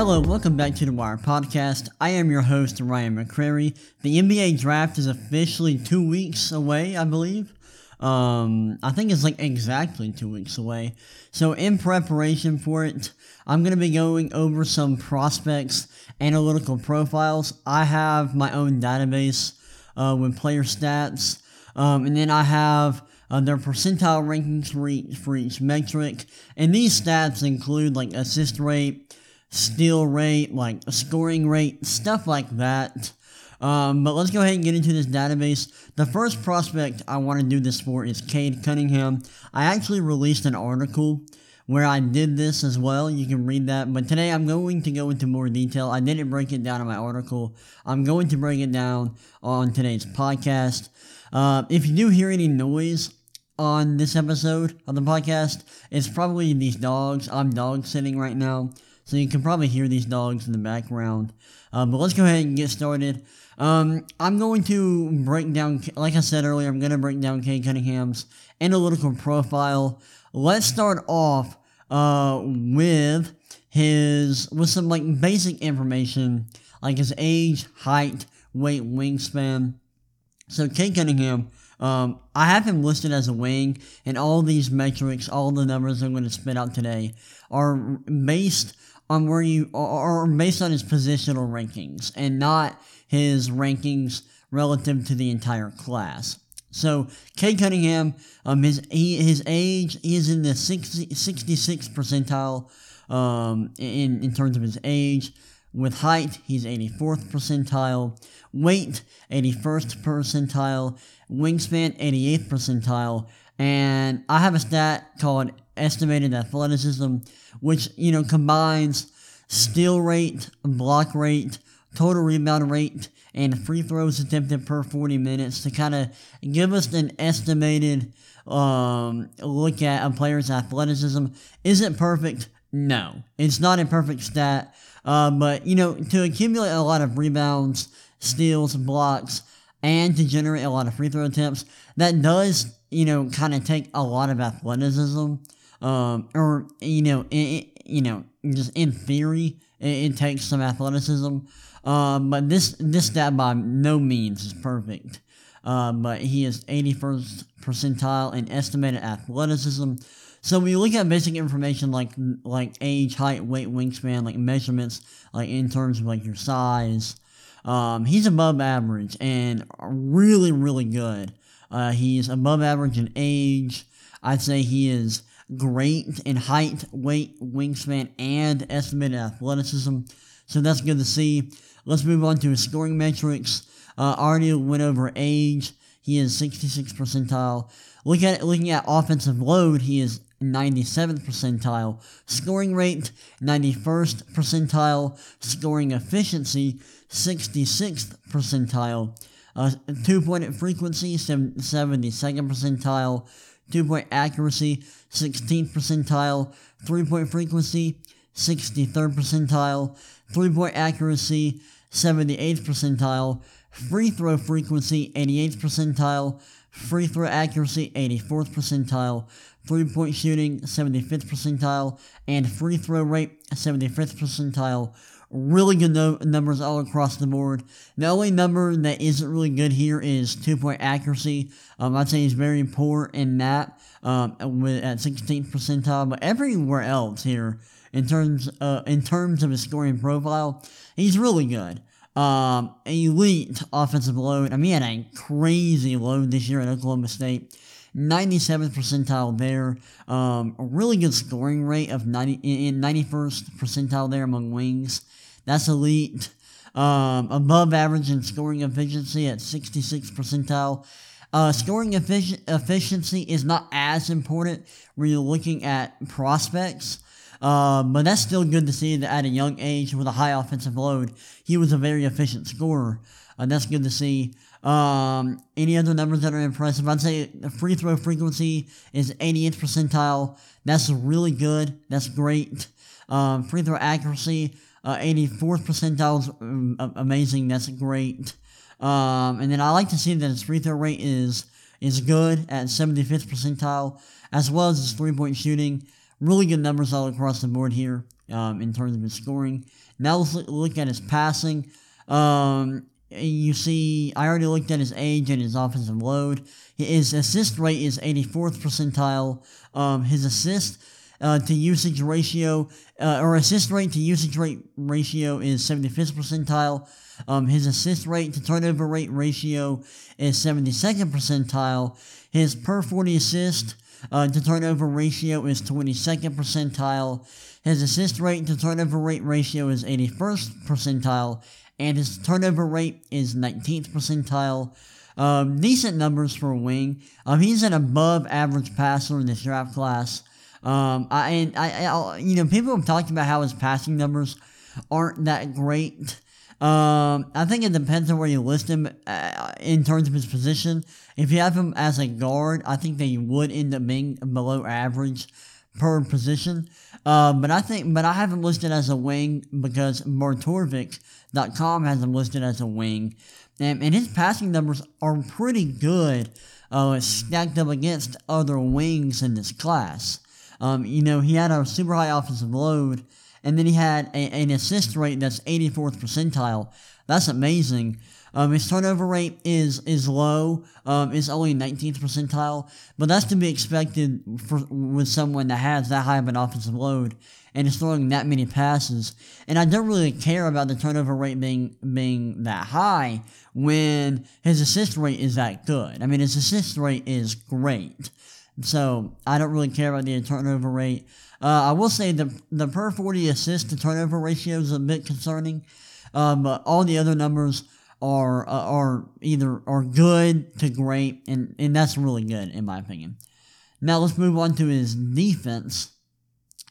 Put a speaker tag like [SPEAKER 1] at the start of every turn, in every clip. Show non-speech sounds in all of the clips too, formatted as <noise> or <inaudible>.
[SPEAKER 1] Hello, welcome back to the Wire Podcast. I am your host, Ryan McCrary. The NBA draft is officially two weeks away, I believe. Um, I think it's like exactly two weeks away. So, in preparation for it, I'm going to be going over some prospects, analytical profiles. I have my own database uh, with player stats, um, and then I have uh, their percentile rankings for each, for each metric. And these stats include like assist rate, steal rate, like scoring rate, stuff like that. Um, but let's go ahead and get into this database. The first prospect I want to do this for is Cade Cunningham. I actually released an article where I did this as well. You can read that. But today I'm going to go into more detail. I didn't break it down in my article. I'm going to break it down on today's podcast. Uh, if you do hear any noise on this episode of the podcast, it's probably these dogs. I'm dog sitting right now. So you can probably hear these dogs in the background. Uh, but let's go ahead and get started. Um, I'm going to break down, like I said earlier, I'm going to break down Cade Cunningham's analytical profile. Let's start off uh, with his with some like basic information like his age, height, weight, wingspan. So Cade Cunningham, um, I have him listed as a wing, and all these metrics, all the numbers I'm going to spit out today, are based on where you are based on his positional rankings and not his rankings relative to the entire class. So Cade Cunningham, um, his his age is in the 60, 66th percentile, um, in in terms of his age. With height, he's 84th percentile. Weight, 81st percentile. Wingspan, 88th percentile. And I have a stat called estimated athleticism, which you know combines steal rate, block rate, total rebound rate, and free throws attempted per 40 minutes to kind of give us an estimated um, look at a player's athleticism. Is it perfect? No. It's not a perfect stat. Uh, but, you know, to accumulate a lot of rebounds, steals, blocks, and to generate a lot of free throw attempts, that does, you know, kind of take a lot of athleticism. Um, or, you know, it, you know, just in theory, it, it takes some athleticism. Um, but this this stat by no means is perfect. Uh, but he is 81st percentile in estimated athleticism. So when you look at basic information like like age, height, weight, wingspan, like measurements, like in terms of like your size, um, he's above average and really really good. Uh, he's above average in age. I'd say he is great in height, weight, wingspan, and estimated athleticism. So that's good to see. Let's move on to his scoring metrics. Uh, already went over age. He is 66 percentile. Look at looking at offensive load. He is 97th percentile. Scoring rate 91st percentile. Scoring efficiency 66th percentile. Uh, two point frequency 72nd percentile. Two point accuracy 16th percentile. Three point frequency 63rd percentile. Three point accuracy 78th percentile, free throw frequency 88th percentile, free throw accuracy 84th percentile, three point shooting 75th percentile, and free throw rate 75th percentile. Really good no- numbers all across the board. The only number that isn't really good here is two point accuracy. Um, I'd say he's very poor in that um, with, at 16th percentile, but everywhere else here in terms uh, in terms of his scoring profile, he's really good. Um, elite offensive load. I mean, he had a crazy load this year at Oklahoma State. 97th percentile there. Um, a really good scoring rate of 90 in 91st percentile there among wings. That's elite. Um, above average in scoring efficiency at 66th percentile. Uh, scoring effic- efficiency is not as important when you're looking at prospects. Uh, but that's still good to see that at a young age with a high offensive load, he was a very efficient scorer. Uh, that's good to see. Um, any other numbers that are impressive? I'd say the free throw frequency is 88th percentile. That's really good. That's great. Um, free throw accuracy, uh, 84th percentile is um, amazing. That's great. Um, and then I like to see that his free throw rate is is good at 75th percentile, as well as his three point shooting Really good numbers all across the board here um, in terms of his scoring. Now let's look at his passing. Um, you see, I already looked at his age and his offensive load. His assist rate is 84th percentile. Um, his assist uh, to usage ratio, uh, or assist rate to usage rate ratio is 75th percentile. Um, his assist rate to turnover rate ratio is 72nd percentile. His per 40 assist uh, to turnover ratio is 22nd percentile. His assist rate to turnover rate ratio is 81st percentile. And his turnover rate is 19th percentile. Um, decent numbers for a wing. Um, he's an above average passer in this draft class. Um, I, and I, I, you know, people have talked about how his passing numbers aren't that great. Um, I think it depends on where you list him uh, in terms of his position. If you have him as a guard, I think they would end up being below average per position. Uh, but I think, but I have him listed as a wing because barttorvik.com has him listed as a wing, and, and his passing numbers are pretty good. Uh, stacked up against other wings in this class. Um, you know, he had a super high offensive load, and then he had a, an assist rate that's 84th percentile. That's amazing. Um, his turnover rate is is low. Um, it's only 19th percentile, but that's to be expected for with someone that has that high of an offensive load and is throwing that many passes. And I don't really care about the turnover rate being being that high when his assist rate is that good. I mean, his assist rate is great. So I don't really care about the turnover rate. Uh, I will say the the per 40 assist to turnover ratio is a bit concerning, um, but all the other numbers are uh, are either are good to great, and and that's really good in my opinion. Now let's move on to his defense.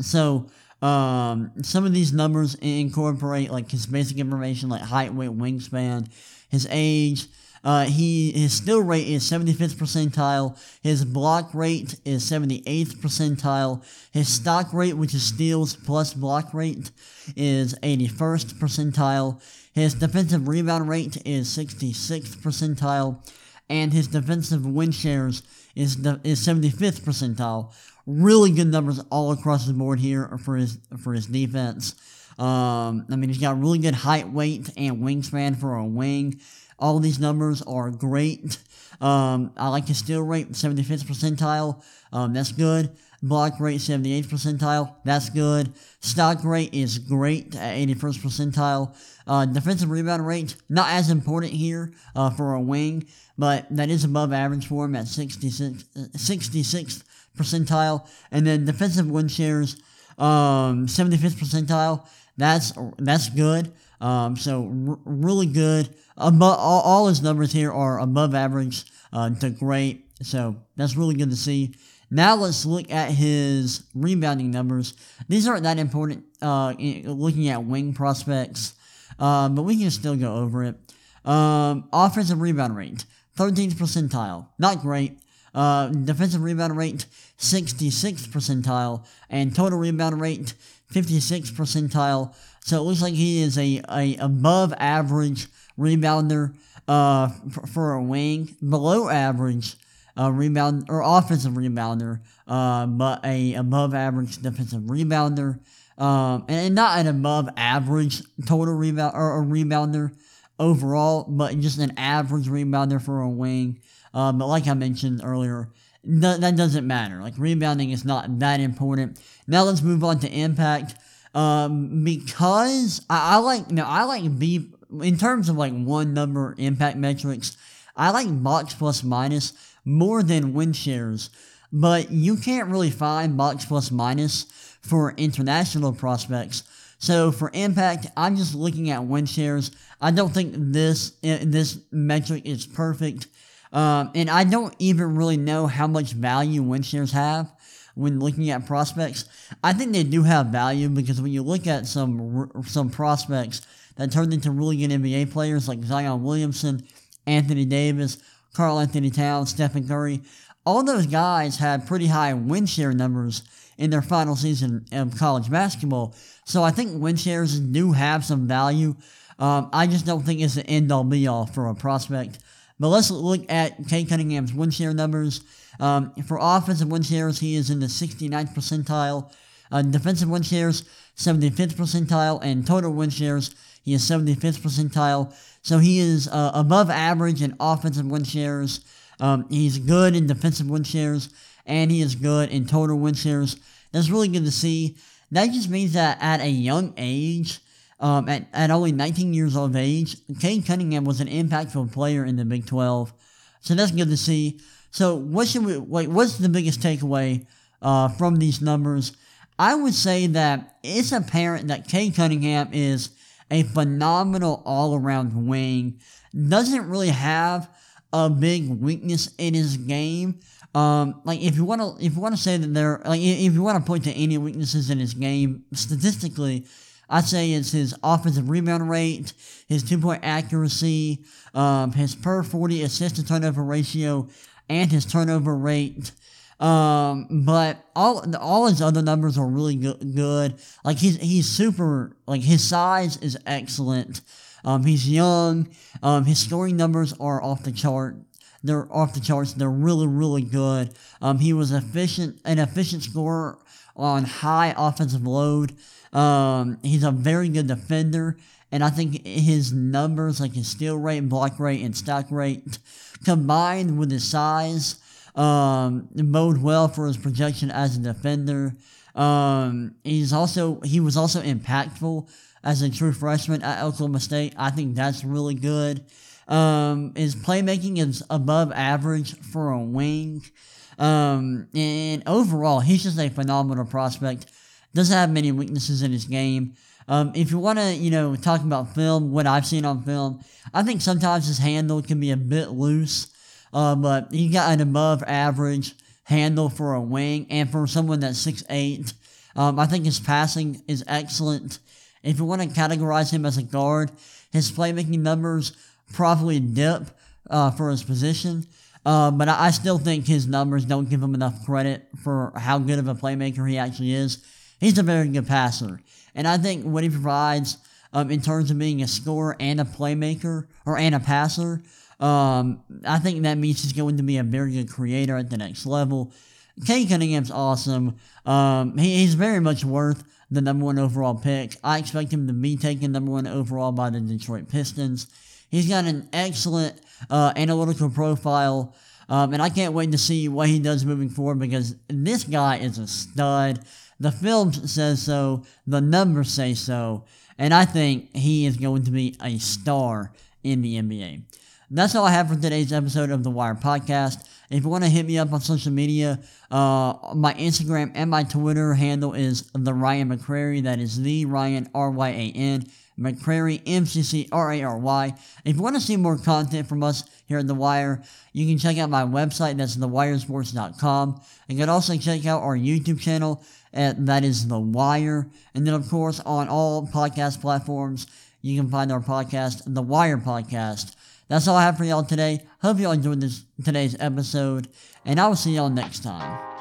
[SPEAKER 1] So um, some of these numbers incorporate like his basic information, like height, weight, wingspan, his age. Uh, he his steal rate is 75th percentile. His block rate is 78th percentile. His stock rate, which is steals plus block rate, is 81st percentile. His defensive rebound rate is 66th percentile, and his defensive win shares is the, is 75th percentile. Really good numbers all across the board here for his for his defense. Um, I mean, he's got really good height, weight, and wingspan for a wing. All these numbers are great. <laughs> Um, I like his steal rate, 75th percentile. Um, that's good. Block rate 78th percentile. That's good. Stock rate is great at 81st percentile. Uh, defensive rebound rate, not as important here uh, for a wing, but that is above average for him at 66, 66th percentile. And then defensive win shares, um, 75th percentile. That's that's good. Um, so r- really good. Above, all, all his numbers here are above average uh, to great. So that's really good to see. Now let's look at his rebounding numbers. These aren't that important uh, looking at wing prospects, uh, but we can still go over it. Um, offensive rebound rate, 13th percentile. Not great. Uh, defensive rebound rate, 66th percentile. And total rebound rate, 56th percentile. So it looks like he is a, a above average rebounder uh, for, a wing, below average uh, rebound or offensive rebounder, uh, but a above average defensive rebounder, um, and, and, not an above average total rebound or a rebounder overall, but just an average rebounder for a wing. Uh, but like I mentioned earlier, th- that doesn't matter. Like rebounding is not that important. Now let's move on to impact. Um, because I, I like no, I like B in terms of like one number impact metrics. I like box plus minus more than win shares, but you can't really find box plus minus for international prospects. So for impact, I'm just looking at win shares. I don't think this this metric is perfect, um, and I don't even really know how much value win shares have when looking at prospects. I think they do have value because when you look at some some prospects that turned into really good NBA players like Zion Williamson, Anthony Davis, Karl-Anthony Towns, Stephen Curry, all those guys had pretty high win share numbers in their final season of college basketball. So I think win shares do have some value. Um, I just don't think it's an end all be all for a prospect. But let's look at Cade Cunningham's win share numbers. Um, for offensive win shares, he is in the 69th percentile. Uh, defensive win shares, 75th percentile. And total win shares, he is 75th percentile. So he is uh, above average in offensive win shares. Um, he's good in defensive win shares. And he is good in total win shares. That's really good to see. That just means that at a young age, um, at, at only 19 years of age, Cade Cunningham was an impactful player in the Big 12. So that's good to see. So what should we like? What's the biggest takeaway uh, from these numbers? I would say that it's apparent that Cade Cunningham is a phenomenal all-around wing. Doesn't really have a big weakness in his game. Um, like if you want to, if you want to say that there, like if you want to point to any weaknesses in his game statistically, I'd say it's his offensive rebound rate, his two point accuracy, um, his per 40 assist to turnover ratio, and his turnover rate. Um, but all all his other numbers are really good. good. Like he's he's super. Like his size is excellent. Um, he's young. Um, his scoring numbers are off the chart. They're off the charts. They're really really good. Um, he was efficient, an efficient scorer on high offensive load. Um, he's a very good defender, and I think his numbers, like his steal rate, block rate, and stock rate, combined with his size, um, bode well for his projection as a defender. Um, he's also he was also impactful as a true freshman at Oklahoma State. I think that's really good. Um, his playmaking is above average for a wing. Um, and overall, he's just a phenomenal prospect. Doesn't have many weaknesses in his game. Um, if you want to, you know, talk about film, what I've seen on film, I think sometimes his handle can be a bit loose. Uh, but he got an above average handle for a wing and for someone that's six eight. Um, I think his passing is excellent. If you want to categorize him as a guard, his playmaking numbers probably dip uh, for his position. Uh, but I, I, still think his numbers don't give him enough credit for how good of a playmaker he actually is. He's a very good passer. And I think what he provides um, in terms of being a scorer and a playmaker, or and a passer, um, I think that means he's going to be a very good creator at the next level. Cade Cunningham's awesome. Um, he, he's very much worth the number one overall pick. I expect him to be taken number one overall by the Detroit Pistons. He's got an excellent uh, analytical profile, um, and I can't wait to see what he does moving forward because this guy is a stud. The film says so, the numbers say so, and I think he is going to be a star in the NBA. That's all I have for today's episode of the Wire Podcast. If you want to hit me up on social media, uh, my Instagram and my Twitter handle is the Ryan McCrary. That is the Ryan R Y A N. McCrary, M-C-C-R-A-R-Y. If you want to see more content from us here at The Wire, you can check out my website, that's thewiresports.com. You can also check out our YouTube channel, at, that is The Wire. And then, of course, on all podcast platforms, you can find our podcast, The Wire Podcast. That's all I have for y'all today. Hope y'all enjoyed this today's episode, and I will see y'all next time.